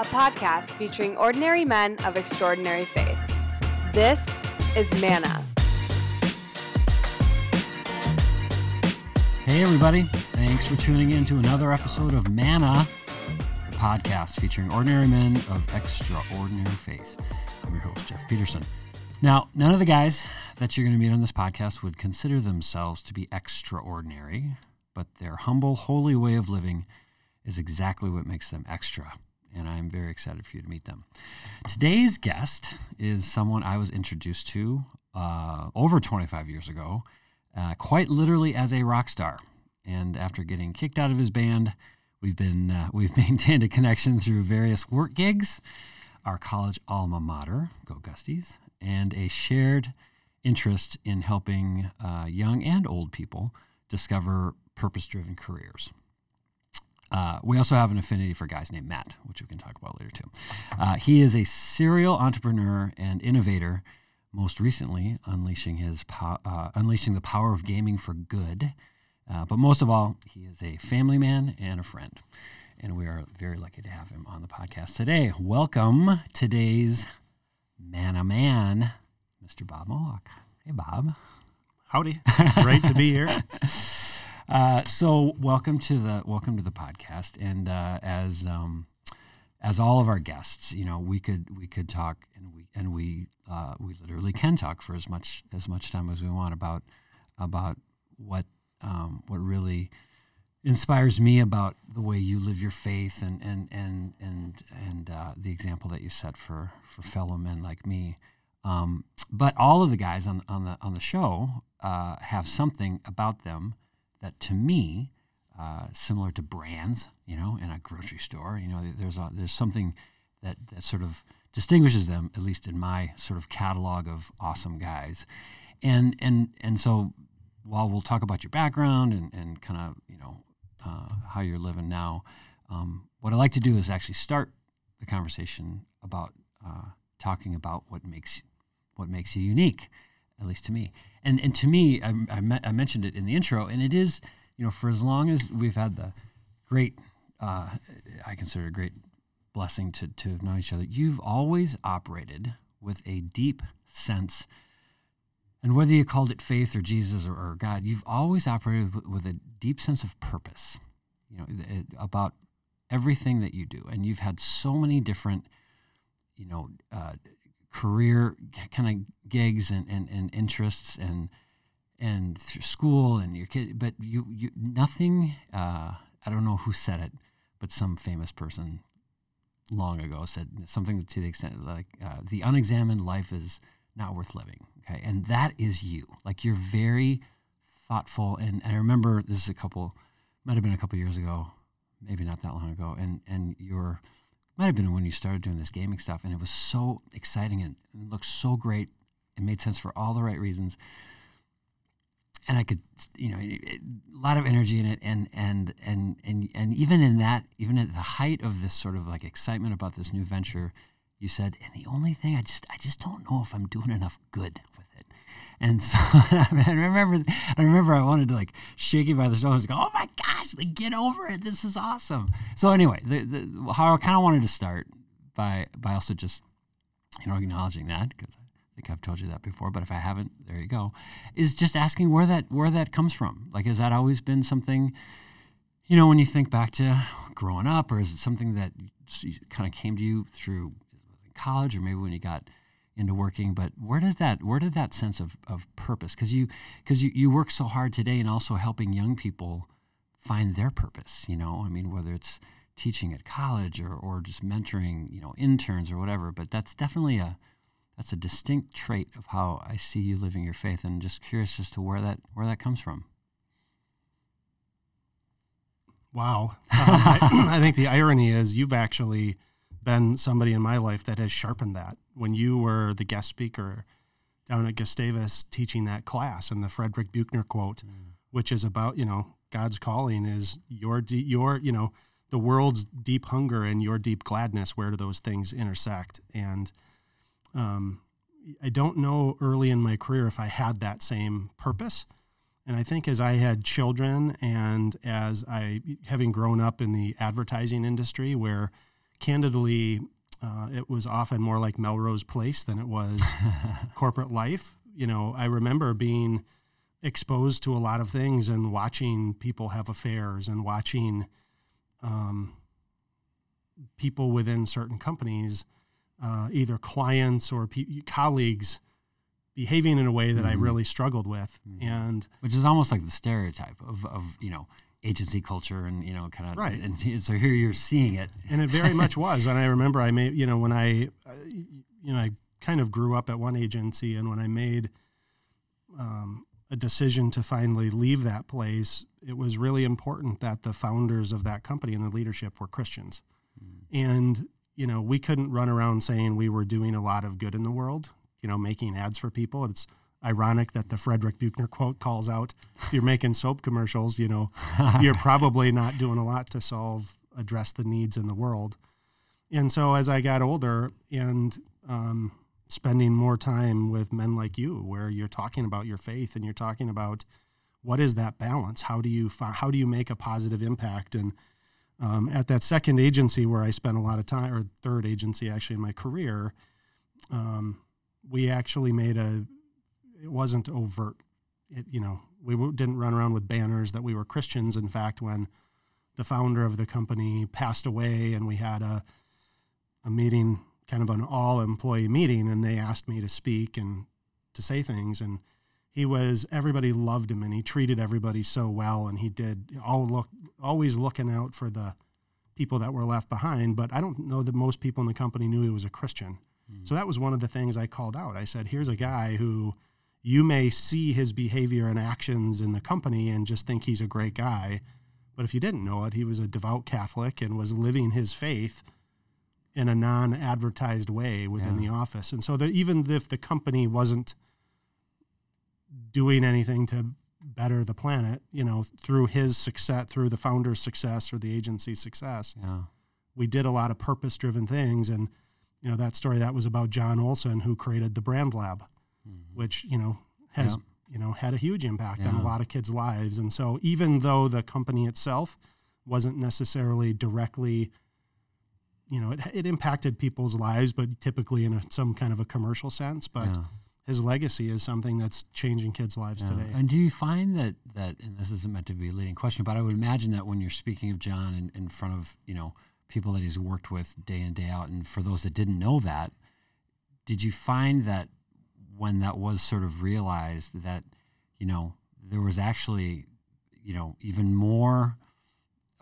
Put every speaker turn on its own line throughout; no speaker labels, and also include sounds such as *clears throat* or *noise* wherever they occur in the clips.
a podcast featuring ordinary men of extraordinary faith. This is Manna.
Hey, everybody. Thanks for tuning in to another episode of Manna, the podcast featuring ordinary men of extraordinary faith. I'm your host, Jeff Peterson. Now, none of the guys that you're going to meet on this podcast would consider themselves to be extraordinary, but their humble, holy way of living is exactly what makes them extra. And I'm very excited for you to meet them. Today's guest is someone I was introduced to uh, over 25 years ago, uh, quite literally as a rock star. And after getting kicked out of his band, we've been uh, *laughs* we've maintained a connection through various work gigs, our college alma mater, Go Gusties, and a shared interest in helping uh, young and old people discover purpose driven careers. Uh, we also have an affinity for guys named Matt, which we can talk about later too. Uh, he is a serial entrepreneur and innovator, most recently unleashing his po- uh, unleashing the power of gaming for good. Uh, but most of all, he is a family man and a friend, and we are very lucky to have him on the podcast today. Welcome today's man a man, Mr. Bob Molhoek. Hey, Bob.
Howdy. Great to be here. *laughs*
Uh, so welcome to the welcome to the podcast. And uh, as um, as all of our guests, you know, we could we could talk and we and we uh, we literally can talk for as much as much time as we want about about what um, what really inspires me about the way you live your faith and and and and and uh, the example that you set for for fellow men like me. Um, but all of the guys on on the on the show uh, have something about them that, to me, uh, similar to brands, you know, in a grocery store, you know, there's a, there's something that that sort of distinguishes them, at least in my sort of catalog of awesome guys, and and and so while we'll talk about your background and, and kind of you know uh, how you're living now. Um, what I like to do is actually start the conversation about uh, talking about what makes what makes you unique, at least to me. And and to me, I, I, me- I mentioned it in the intro, and it is you know for as long as we've had the great, uh, I consider a great blessing to to have known each other. You've always operated with a deep sense and whether you called it faith or Jesus or, or God, you've always operated with, with, a deep sense of purpose, you know, it, about everything that you do. And you've had so many different, you know, uh, career kind of gigs and, and, and interests and and through school and your kid, but you, you nothing. Uh, I don't know who said it, but some famous person long ago said something to the extent like uh, the unexamined life is not worth living. Okay. And that is you. Like you're very thoughtful. And, and I remember this is a couple, might have been a couple years ago, maybe not that long ago. And, and you're, might have been when you started doing this gaming stuff. And it was so exciting and it looked so great. It made sense for all the right reasons. And I could, you know, a lot of energy in it, and and and and and even in that, even at the height of this sort of like excitement about this new venture, you said, and the only thing I just I just don't know if I'm doing enough good with it. And so *laughs* I remember I remember I wanted to like shake you by the shoulders, go, oh my gosh, like get over it, this is awesome. So anyway, the, the how I kind of wanted to start by by also just you know acknowledging that because I think I've told you that before, but if I haven't, there you go, is just asking where that where that comes from. Like, has that always been something? You know, when you think back to growing up, or is it something that kind of came to you through college or maybe when you got into working but where did that where did that sense of, of purpose because you because you, you work so hard today and also helping young people find their purpose you know? I mean whether it's teaching at college or, or just mentoring you know interns or whatever but that's definitely a that's a distinct trait of how i see you living your faith and just curious as to where that where that comes from.
Wow. *laughs* Um, I, *clears throat* I think the irony is you've actually been somebody in my life that has sharpened that. When you were the guest speaker down at Gustavus teaching that class and the Frederick Buechner quote, mm. which is about, you know, God's calling is your, de- your, you know, the world's deep hunger and your deep gladness. Where do those things intersect? And um, I don't know early in my career if I had that same purpose. And I think as I had children and as I, having grown up in the advertising industry where candidly, uh, it was often more like Melrose Place than it was *laughs* corporate life. You know, I remember being exposed to a lot of things and watching people have affairs and watching um, people within certain companies, uh, either clients or pe- colleagues, behaving in a way that mm-hmm. I really struggled with, mm-hmm. and
which is almost like the stereotype of, of you know agency culture and you know kind of
right. *laughs*
And so here you're seeing it,
and it very much *laughs* was. And I remember I made you know when I uh, you know I kind of grew up at one agency, and when I made um, a decision to finally leave that place, it was really important that the founders of that company and the leadership were Christians. Mm. And, you know, we couldn't run around saying we were doing a lot of good in the world, you know, making ads for people. It's ironic that the Frederick Buechner quote calls out you're making soap commercials, you know, *laughs* you're probably not doing a lot to solve, address the needs in the world. And so as I got older and, um, spending more time with men like you where you're talking about your faith and you're talking about what is that balance? How do you how do you make a positive impact? And um, at that second agency where i spent a lot of time or third agency actually in my career um, we actually made a it wasn't overt. It, you know we didn't run around with banners that we were christians in fact when the founder of the company passed away and we had a a meeting kind of an all employee meeting and they asked me to speak and to say things and he was everybody loved him and he treated everybody so well and he did all look always looking out for the people that were left behind but i don't know that most people in the company knew he was a christian. Mm-hmm. so that was one of the things i called out. I said here's a guy who you may see his behavior and actions in the company and just think he's a great guy but if you didn't know it he was a devout catholic and was living his faith in a non-advertised way within yeah. the office. And so that even if the company wasn't doing anything to better the planet, you know, through his success, through the founder's success or the agency's success,
yeah.
we did a lot of purpose-driven things. And you know, that story that was about John Olson, who created the Brand Lab, mm-hmm. which you know has you know had a huge impact yeah. on a lot of kids' lives. And so, even though the company itself wasn't necessarily directly you know, it, it impacted people's lives, but typically in a, some kind of a commercial sense. But yeah. his legacy is something that's changing kids' lives yeah. today.
And do you find that that, and this isn't meant to be a leading question, but I would imagine that when you're speaking of John in, in front of you know people that he's worked with day in and day out, and for those that didn't know that, did you find that when that was sort of realized that you know there was actually you know even more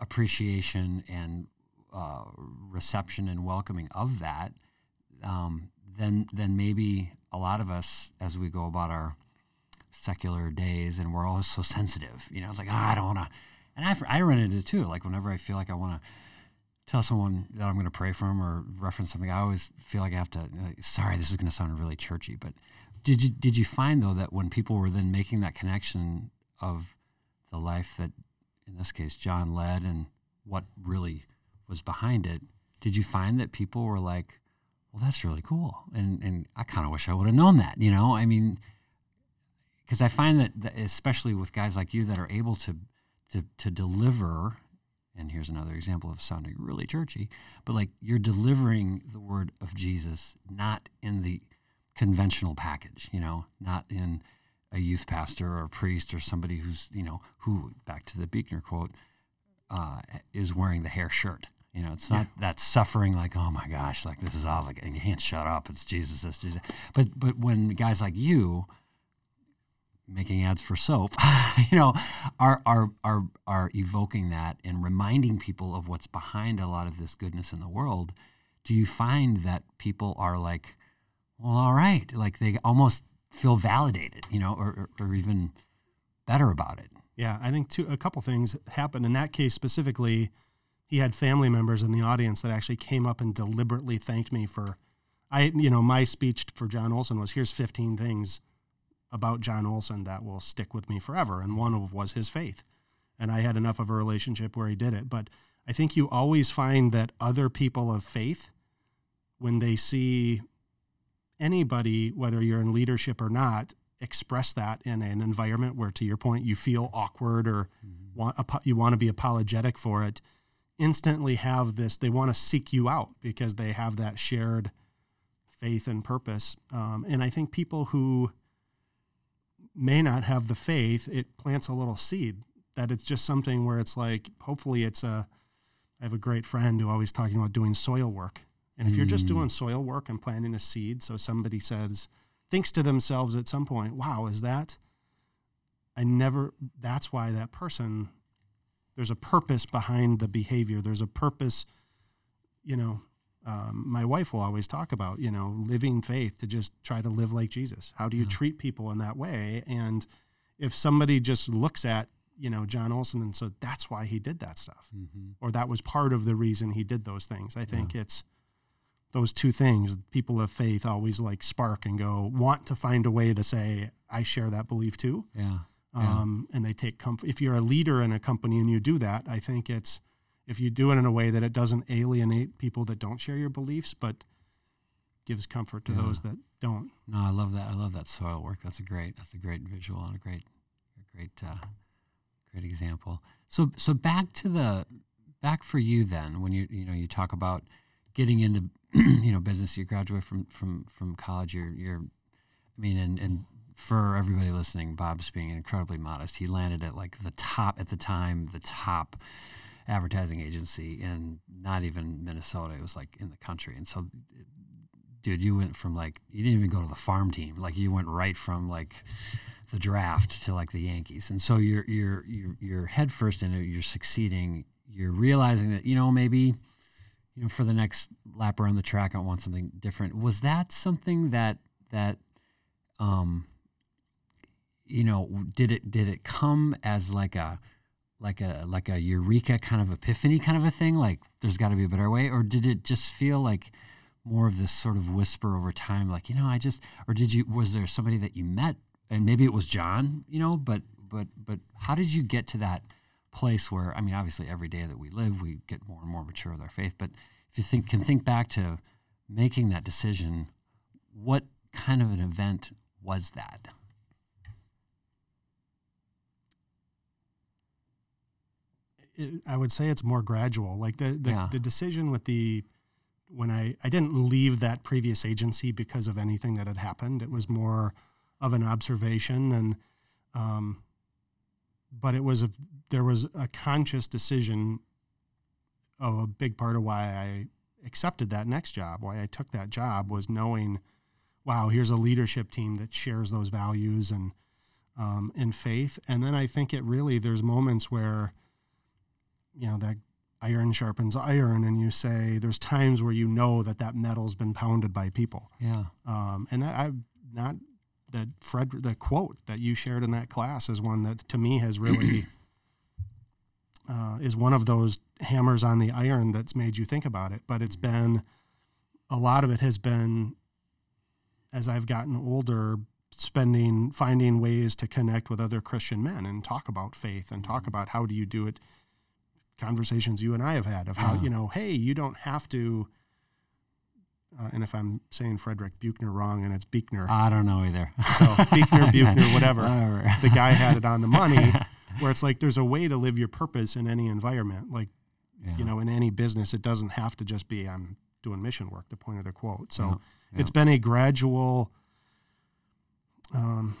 appreciation and uh, reception and welcoming of that, um, then then maybe a lot of us, as we go about our secular days, and we're all so *laughs* sensitive, you know, it's like oh, I don't want to, and I I run into it too. Like whenever I feel like I want to tell someone that I'm going to pray for them or reference something, I always feel like I have to. Like, sorry, this is going to sound really churchy, but did you did you find though that when people were then making that connection of the life that, in this case, John led and what really was behind it, did you find that people were like, well, that's really cool. And, and I kind of wish I would have known that, you know? I mean, because I find that, that, especially with guys like you that are able to, to, to deliver, and here's another example of sounding really churchy, but like you're delivering the word of Jesus, not in the conventional package, you know, not in a youth pastor or a priest or somebody who's, you know, who, back to the Buechner quote, uh, is wearing the hair shirt. You know, it's not yeah. that suffering like, oh my gosh, like this is all like you can't shut up. It's Jesus, this Jesus. But but when guys like you making ads for soap, *laughs* you know, are are are are evoking that and reminding people of what's behind a lot of this goodness in the world, do you find that people are like, well, all right, like they almost feel validated, you know, or, or, even better about it?
Yeah, I think two, a couple things happened. In that case specifically he had family members in the audience that actually came up and deliberately thanked me for I you know my speech for John Olson was here's 15 things about John Olson that will stick with me forever and one of was his faith. And I had enough of a relationship where he did it. But I think you always find that other people of faith when they see anybody whether you're in leadership or not express that in an environment where to your point you feel awkward or mm-hmm. want you want to be apologetic for it instantly have this. They want to seek you out because they have that shared faith and purpose. Um, and I think people who may not have the faith, it plants a little seed that it's just something where it's like, hopefully, it's a. I have a great friend who always talking about doing soil work. And if you're just
Mm.
doing soil work and planting a seed, so somebody says, thinks to themselves at some point, wow, is that? I never, that's why that person, there's a purpose behind the behavior. There's a purpose, you know, um, my wife will always talk about, you know, living faith to just try to live like Jesus. How do you
Yeah.
treat people in that way? And if somebody just looks at, you know, John Olson and says, that's why he did that stuff,
Mhm.
or that was part of the reason he did those things, I think it's those two things. People of faith always like spark and go, want to find a way to say, I share that belief too.
Yeah. Yeah.
Um, and they take comfort. If you're a leader in a company and you do that, I think it's if you do it in a way that it doesn't alienate people that don't share your beliefs, but gives comfort to
Yeah.
those that don't.
No, I love that. I love that soil work. That's a great. That's a great visual and a great, a great, uh, great example. So, so back to the, back for you then. When you you know you talk about getting into *clears throat* you know business, you graduate from from from college. You're you're, I mean, and and for everybody listening, Bob's being incredibly modest. He landed at like the top at the time, the top advertising agency in not even Minnesota. It was like in the country. And so, dude, you went from like you didn't even go to the farm team. Like you went right from like the draft to like the Yankees. And so you're you're you're you're head first in it. You're succeeding. You're realizing that you know maybe you know for the next lap around the track I want something different. Was that something that that um you know did it did it come as like a like a like a eureka kind of epiphany kind of a thing? Like there's got to be a better way? Or did it just feel like more of this sort of whisper over time like you know i just or did you was there somebody that you met? And maybe it was john you know but but but how did you get to that place where i mean obviously every day that we live we get more and more mature with our faith but if you think can think back to making that decision what kind of an event was that
It, I would say it's more gradual. Like the the,
Yeah.
the decision with the when I I didn't leave that previous agency because of anything that had happened. It was more of an observation and um, but it was a there was a conscious decision of a big part of why I accepted that next job, why I took that job was knowing, wow, here's a leadership team that shares those values and um, and faith. And then I think it really there's moments where, you know, that iron sharpens iron, and you say there's times where you know that that metal's been pounded by people.
yeah
Um, and that I've not that Fred the quote that you shared in that class is one that to me has really *clears throat* uh, is one of those hammers on the iron that's made you think about it. But it's been a lot of it has been as I've gotten older, spending finding ways to connect with other Christian men and talk about faith and talk about how do you do it. Conversations you and I have had of how
Yeah.
you know, hey, you don't have to. Uh, and if I'm saying Frederick Buchner wrong, and it's Buchner,
i don't know either
so Buchner, *laughs* Buchner, whatever. *laughs*
whatever
The guy had it on the money, *laughs* where it's like there's a way to live your purpose in any environment. Like
yeah.
you know, in any business, it doesn't have to just be I'm doing mission work. The point of the quote. So
Yeah, yeah.
it's been a gradual. Um,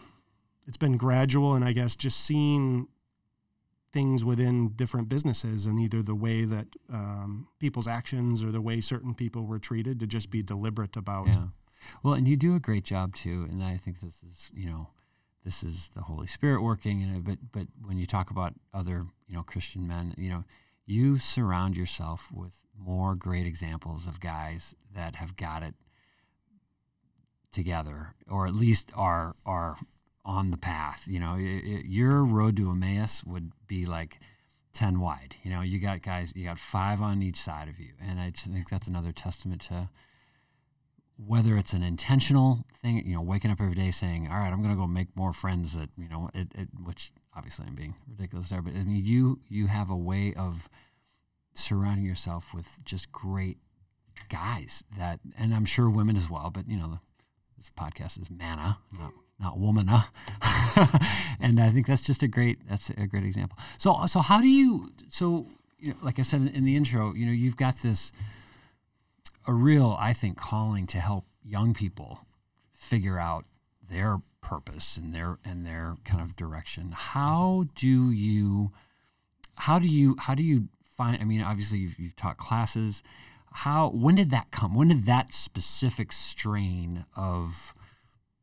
it's been gradual, and I guess just seeing things within different businesses and either the way that um, people's actions or the way certain people were treated to just be deliberate about.
Yeah. Well, and you do a great job too, and I think this is, you know, this is the Holy Spirit working in it. But but when you talk about other, you know, Christian men, you know, you surround yourself with more great examples of guys that have got it together, or at least are are on the path. You know, y- y- your road to Emmaus would be like. 10 wide you know you got guys you got five on each side of you and i think that's another testament to whether it's an intentional thing, you know, waking up every day saying, "All right, I'm going to go make more friends," that you know, it, it, which obviously I'm being ridiculous there, but I mean, you you have a way of surrounding yourself with just great guys that, and I'm sure women as well, but you know, the, this podcast is manna, not not womana, *laughs* and I think that's just a great that's a great example. So so how do you so you know, like I said in the intro, you know, you've got this a real, I think, calling to help young people figure out their purpose and their and their kind of direction. How do you how do you how do you find I mean obviously you've, you've taught classes how when did that come when did that specific strain of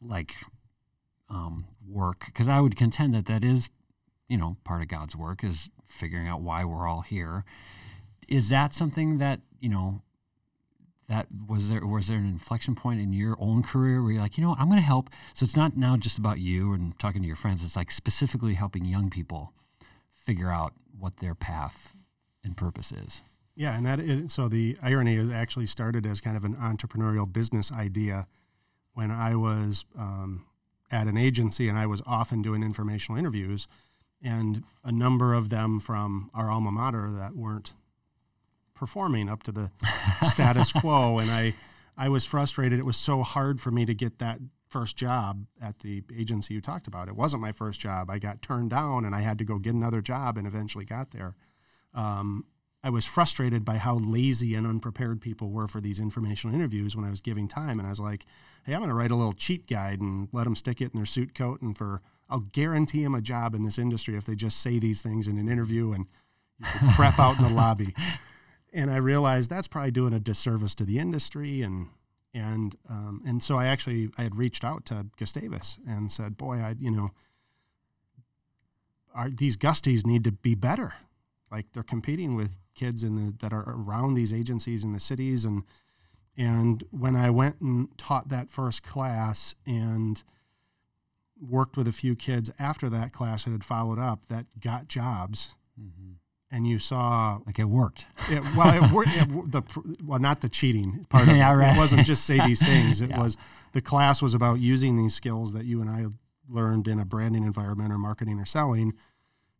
like um, work because I would contend that that is you know part of God's work is figuring out why we're all here. Is that something that you know that was there was there an inflection point in your own career where you're like you know i'm going to help. So it's not now just about you and talking to your friends it's like specifically helping young people figure out what their path and purpose is.
Yeah and that is, so the irony is actually started as kind of an entrepreneurial business idea when i was um, at an agency and i was often doing informational interviews and a number of them from our alma mater that weren't performing up to the *laughs* status quo. And I, I was frustrated. It was so hard for me to get that first job at the agency you talked about. It wasn't my first job. I got turned down and I had to go get another job and eventually got there. Um, I was frustrated by how lazy and unprepared people were for these informational interviews when I was giving time. And I was like, hey, I'm going to write a little cheat guide and let them stick it in their suit coat. And for, I'll guarantee them a job in this industry if they just say these things in an interview and crap out in the lobby *laughs* and I realized that's probably doing a disservice to the industry and and um, and so I actually I had reached out to Gustavus and said, boy, I you know, our, these Gusties need to be better. Like they're competing with kids in the that are around these agencies in the cities and and when I went and taught that first class and worked with a few kids after that class that had followed up that got jobs. Mm-hmm and you saw
like it worked.
It, well, it worked. It, the well, not the cheating part. Of *laughs* yeah, it. Right. it wasn't just say these things. It *laughs* yeah. was the class was about using these skills that you and I learned in a branding environment or marketing or selling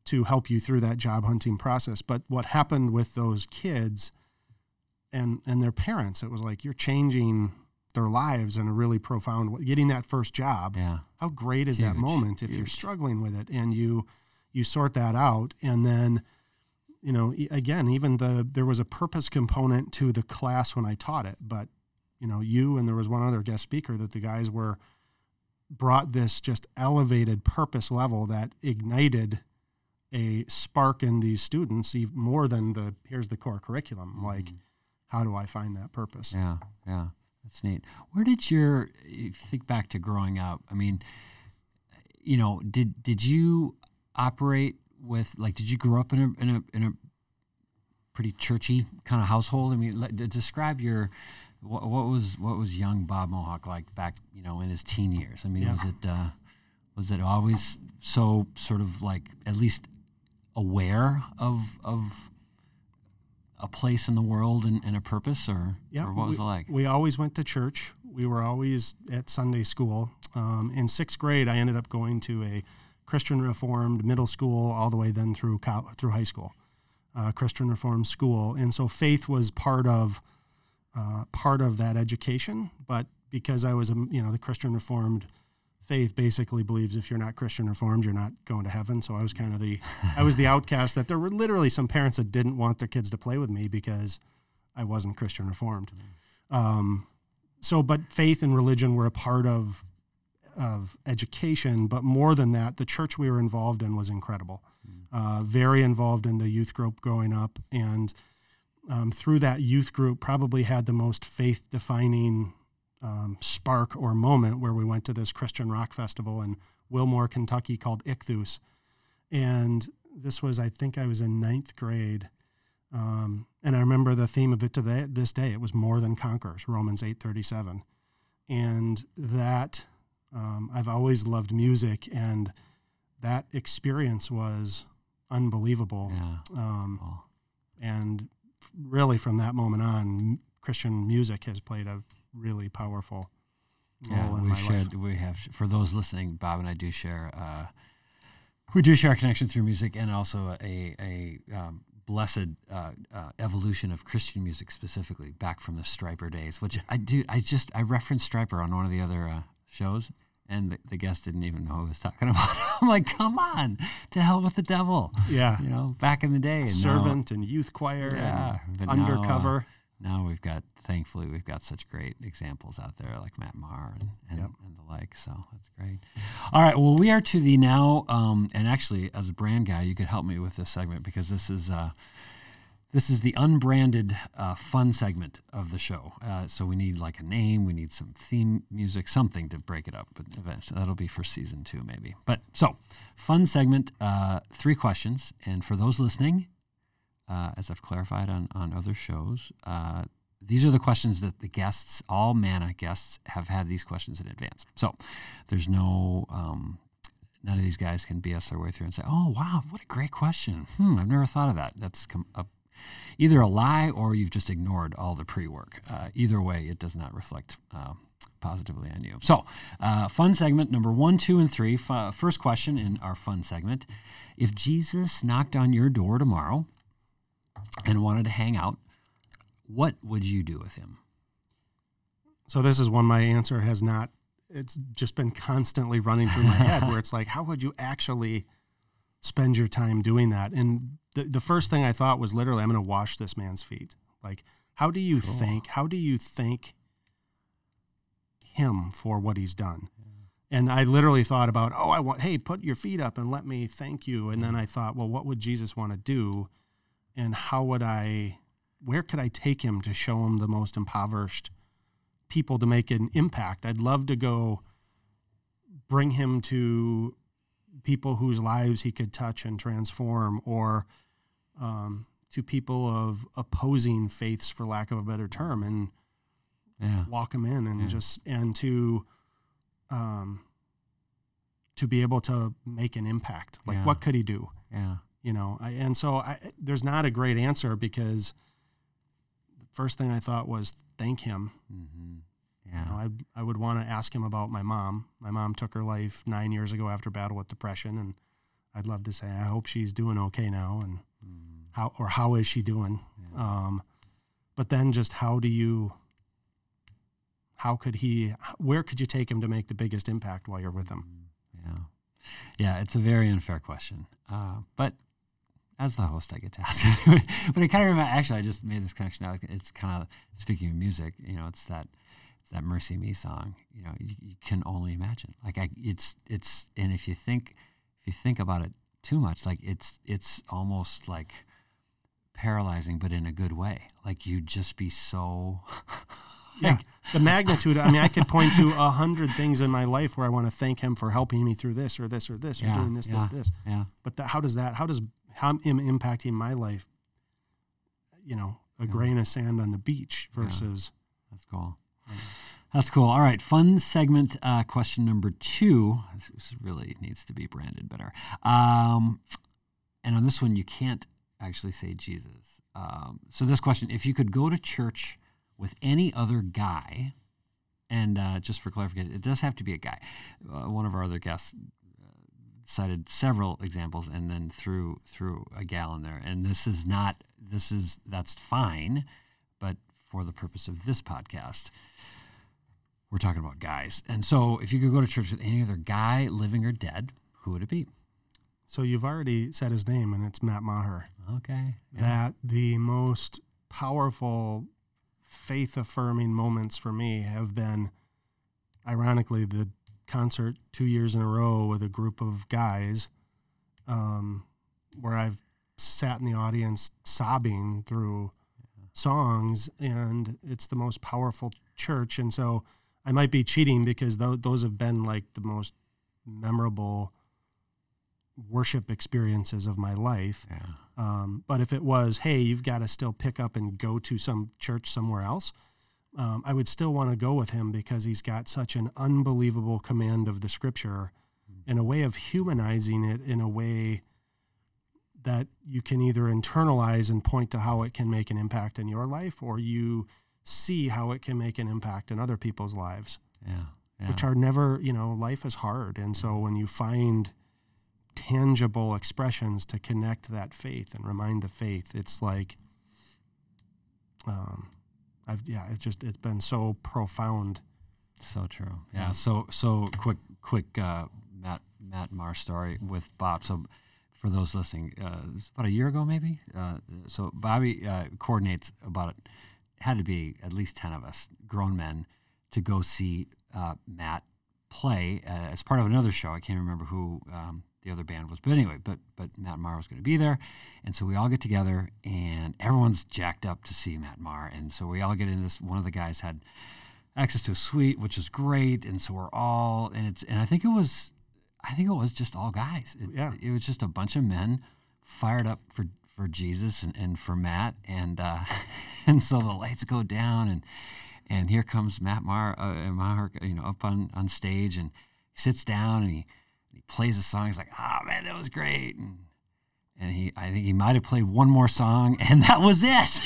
to help you through that job hunting process. But what happened with those kids and and their parents, it was like you're changing their lives in a really profound way. Getting that first job.
Yeah.
How great is Huge. that moment if Huge. you're struggling with it and you you sort that out and then you know, again, even the there was a purpose component to the class when I taught it, but you know, you and there was one other guest speaker that the guys were brought this just elevated purpose level that ignited a spark in these students even more than the here's the core curriculum mm-hmm. like how do i find that purpose
yeah yeah that's neat where did your if you think back to growing up i mean you know did did you operate with like did you grow up in a in a in a pretty churchy kind of household? I mean, let, describe your what, what, was what was young Bob Molhoek like back you know in his teen years? I mean, yeah. was it uh, was it always so sort of like at least aware of of a place in the world and, and a purpose, or, yeah, or what was
we,
it like?
We always went to church. We were always at Sunday school. Um, in sixth grade, I ended up going to a Christian Reformed middle school all the way then through through high school, uh, Christian Reformed school, and so faith was part of uh, part of that education. But because I was a you know the Christian Reformed faith basically believes if you're not Christian Reformed, you're not going to heaven. So I was kind of the I was the *laughs* outcast. That there were literally some parents that didn't want their kids to play with me because I wasn't Christian Reformed. Um, so, but faith and religion were a part of of education, but more than that, the church we were involved in was incredible. Mm. Uh, very involved in the youth group growing up, and um, through that youth group, probably had the most faith defining um, spark or moment where we went to this Christian rock festival in Wilmore, Kentucky called Ichthus. And this was, I think I was in ninth grade. Um, and I remember the theme of it to the, this day. It was more than conquers, Romans 8:37. And that um, I've always loved music, and that experience was unbelievable.
Yeah. Um,
oh. And really, from that moment on, Christian music has played a really powerful yeah,
we shared,
life.
We have for those listening, Bob and I do share. Uh, we do share a connection through music, and also a a um, blessed uh, uh, evolution of Christian music, specifically back from the Stryper days, which I do. I just I referenced Stryper on one of the other uh, shows, and the, the guest didn't even know who I was talking *laughs* about. I'm like, come on, to hell with the devil.
Yeah.
You know, back in the day. And now-
Servant and youth choir
yeah,
and
now, uh,
undercover.
now we've got, thankfully, we've got such great examples out there like Matt Maher and, and,
Yep.
and the like. So that's great. All right. Well, we are to the now, um, and actually, as a brand guy, you could help me with this segment because this is. Uh, this is the unbranded uh, fun segment of the show. Uh, so we need like a name, we need some theme music, something to break it up. But eventually, that'll be for season two, maybe. But so, fun segment, uh, three questions. And for those listening, uh, as I've clarified on, on other shows, uh, these are the questions that the guests, all Manna guests, have had these questions in advance. So there's no, um, none of these guys can BS their way through and say, oh, wow, what a great question. Hmm, I've never thought of that. That's com- a, either a lie or you've just ignored all the pre work. Uh, either way, it does not reflect. Uh, Positively on you. So, uh, fun segment number one, two, and three. F- first question in our fun segment If Jesus knocked on your door tomorrow and wanted to hang out, what would you do with him?
So this is one my answer has not. It's just been constantly running through my head *laughs* where it's like, how would you actually spend your time doing that? And the the first thing I thought was literally, I'm going to wash this man's feet. Like, how do you thank? How do you thank him for what he's done? And I literally thought about, oh, I want, hey, put your feet up and let me thank you. And then I thought, well, what would Jesus want to do? And how would I, where could I take him to show him the most impoverished people to make an impact? I'd love to go bring him to people whose lives he could touch and transform, or um, to people of opposing faiths, for lack of a better term, and
Yeah.
walk him in and
Yeah.
just and to um to be able to make an impact like
Yeah.
what could he do
Yeah.
You know I, and so I, there's not a great answer because the first thing i thought was thank him
Mm-hmm.
you
Yeah.
know, I, I would want to ask him about my mom my mom took her life nine years ago after battle with depression and i'd love to say i hope she's doing okay now and
Mhm.
how or how is she doing
Yeah.
um, but then just how do you how could he where could you take him to make the biggest impact while you're with him
Mm, Yeah. Yeah, it's a very unfair question. Uh, but as the host, I get to ask *laughs* but I kind of remember, actually, I just made this connection now. It's kind of, speaking of music, you know, it's that, it's that MercyMe song, you know, you, you can only imagine. Like, I, it's, it's, and if you think, if you think about it too much, like, it's, it's almost like paralyzing, but in a good way. Like, you'd just be so, *laughs*
yeah the magnitude i mean i could point to a hundred things in my life where i want to thank him for helping me through this or this or this or
Yeah,
doing this this
yeah.
this
yeah.
but that, how does that how does how am impacting my life you know a
Yeah.
grain of sand on the beach
Yeah.
versus
That's cool. That's cool. All right, fun segment. Uh, question number two. This, really needs to be branded better. Um, and on this one, you can't actually say Jesus. Um, so this question: If you could go to church with any other guy, and uh, just for clarification, it does have to be a guy. Uh, one of our other guests cited several examples, and then threw threw a gal in there. And this is not. This is that's fine, but for the purpose of this podcast, we're talking about guys. And so, if you could go to church with any other guy, living or dead, who would it be?
so you've already said his name and it's matt maher
Okay.
that the most powerful faith affirming moments for me have been ironically the concert two years in a row with a group of guys um, where I've sat in the audience sobbing through songs and it's the most powerful church. And so I might be cheating because tho- those have been like the most memorable worship experiences of my life.
Yeah.
um, but if it was, hey, you've got to still pick up and go to some church somewhere else, um, I would still want to go with him because he's got such an unbelievable command of the scripture and a way of humanizing it in a way that you can either internalize and point to how it can make an impact in your life or you see how it can make an impact in other people's lives
Yeah. yeah.
which are never, you know, life is hard. And so when you find tangible expressions to connect that faith and remind the faith, it's like, um, I've, yeah, it's just, it's been so profound.
So true. Yeah. So so quick quick uh, Matt Matt Maher story with Bob. So for those listening, uh, about a year ago maybe. Uh, so Bobby uh, coordinates about it. Had to be at least ten of us, grown men, to go see uh, Matt play uh, as part of another show. I can't remember who um, the other band was, but anyway, but but Matt Maher was going to be there, and so we all get together, and everyone's jacked up to see Matt Maher, and so we all get in this. One of the guys had access to a suite, which is great, and so we're all, and it's, and I think it was, I think it was just all guys. It,
Yeah.
it was just a bunch of men fired up for for Jesus and, and for Matt, and uh, *laughs* and so the lights go down, and and here comes Matt Maher, uh, Maher you know, up on, on stage, and he sits down and he, he plays a song. He's like, "Oh man, that was great," and and he, I think he might have played one more song, *laughs* and that was it.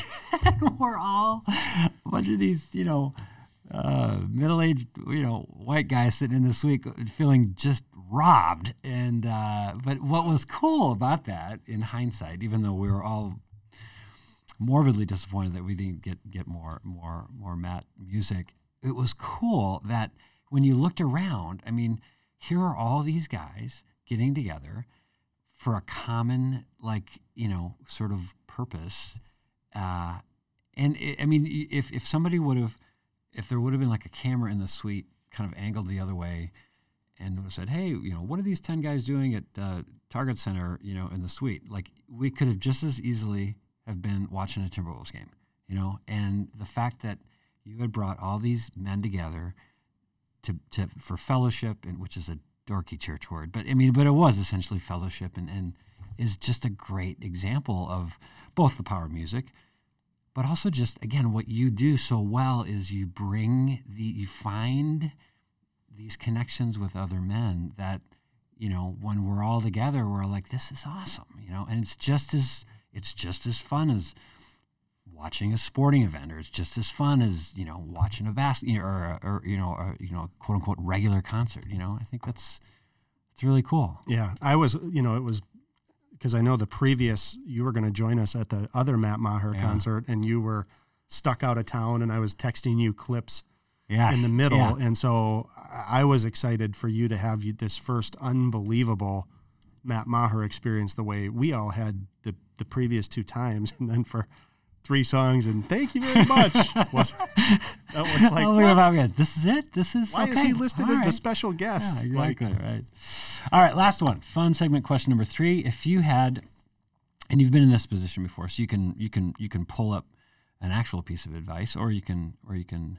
*laughs* we're all a bunch of these, you know, uh, middle-aged, you know, white guys sitting in the suite feeling just robbed. And uh, but what was cool about that, in hindsight, even though we were all morbidly disappointed that we didn't get get more more more Matt music. It was cool that when you looked around, I mean, here are all these guys getting together for a common like you know sort of purpose. Uh, and it, I mean, if if somebody would have, if there would have been like a camera in the suite, kind of angled the other way, and said, "Hey, you know, what are these ten guys doing at uh, Target Center? You know, in the suite?" Like we could have just as easily have been watching a Timberwolves game, you know. And the fact that you had brought all these men together to, to for fellowship, and which is a dorky church word, but I mean, but it was essentially fellowship, and and is just a great example of both the power of music, but also just again what you do so well is you bring the you find these connections with other men that you know when we're all together we're like this is awesome you know and it's just as it's just as fun as watching a sporting event or it's just as fun as you know watching a basket or, or you know a, you know quote unquote regular concert you know i think that's it's really cool
Yeah, I was, you know, it was because I know the previous you were going to join us at the other Matt Maher
Yeah.
concert, and you were stuck out of town, and I was texting you clips
yeah
in the middle,
yeah.
and so I I was excited for you to have you this first unbelievable Matt Maher experience the way we all had the the previous two times, *laughs* and then for three songs and thank you very much *laughs* was that was like
oh,
what?
my God, this is it this is
why is he listed
All
as the special guest?
Yeah,
Like,
exactly right. All right, last one. Fun segment question number three. If you had, and you've been in this position before, so you can you can you can pull up an actual piece of advice, or you can or you can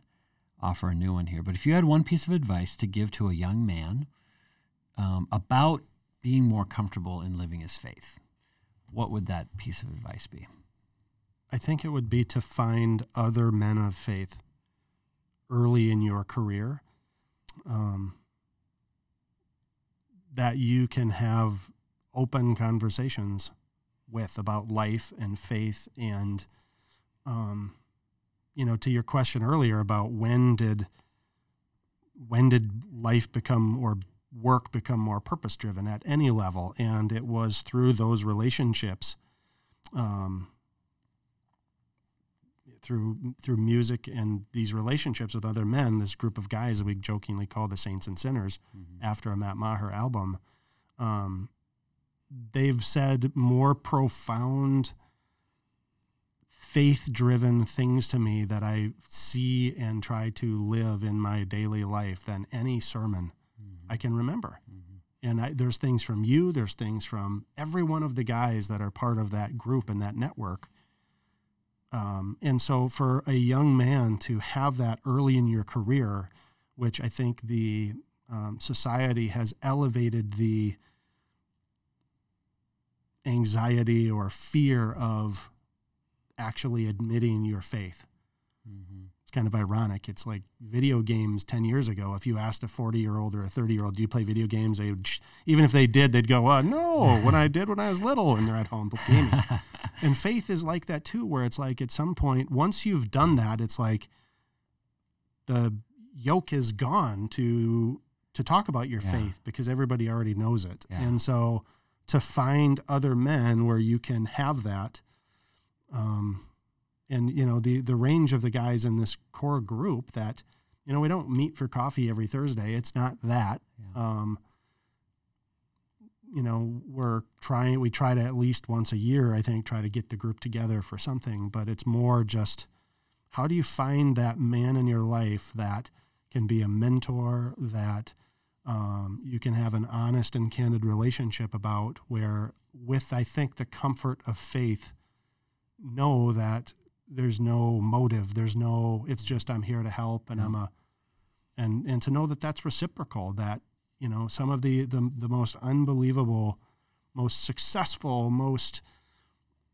offer a new one here. But if you had one piece of advice to give to a young man um, about being more comfortable in living his faith, what would that piece of advice be?
I think it would be to find other men of faith early in your career um, that you can have open conversations with about life and faith and um, you know to your question earlier about when did when did life become or work become more purpose driven at any level and it was through those relationships um, through through music and these relationships with other men, this group of guys that we jokingly call the Saints and Sinners mm-hmm. after a Matt Maher album, um, they've said more profound, faith driven things to me that I see and try to live in my daily life than any sermon mm-hmm. I can remember. Mm-hmm. And I, there's things from you, there's things from every one of the guys that are part of that group and that network. Um, and so, for a young man to have that early in your career, which I think the um, society has elevated the anxiety or fear of actually admitting your faith. It's kind of ironic. It's like video games 10 years ago. If you asked a 40 year old or a 30 year old, do you play video games? They would, sh- even if they did, they'd go, uh, no, *laughs* when I did when I was little, and they're at home gaming. *laughs* and faith is like that too, where it's like at some point, once you've done that, it's like the yoke is gone to to talk about your
Yeah.
faith because everybody already knows it.
Yeah.
And so to find other men where you can have that, um, and you know the the range of the guys in this core group that you know we don't meet for coffee every Thursday. It's not that,
Yeah.
Um, you know, we're trying, we try to at least once a year, I think, try to get the group together for something, but it's more just how do you find that man in your life that can be a mentor, that um, you can have an honest and candid relationship about, where, with I think the comfort of faith, know that there's no motive, there's no, it's just I'm here to help and I'm a, and and to know that that's reciprocal, that you know some of the the, the most unbelievable, most successful, most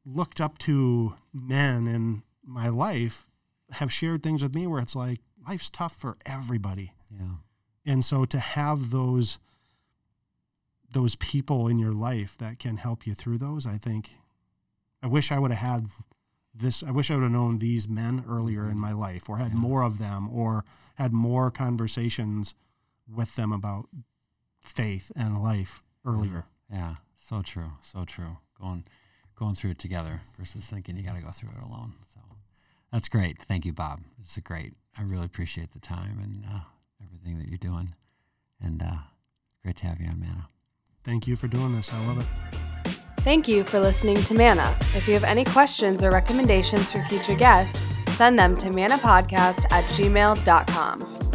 looked up to men in my life have shared things with me where it's like life's tough for everybody.
Yeah.
And so to have those those people in your life that can help you through those, I think I wish I would have had this I wish I would have known these men earlier in my life or had
Yeah.
more of them or had more conversations with them about faith and life earlier.
Yeah. So true. So true. Going going through it together versus thinking you got to go through it alone. So that's great. Thank you, Bob. It's a great. I really appreciate the time and uh, everything that you're doing, and uh, great to have you on Manna.
Thank you for doing this. I love it.
Thank you for listening to Manna. If you have any questions or recommendations for future guests, send them to mannapodcast at gmail.com.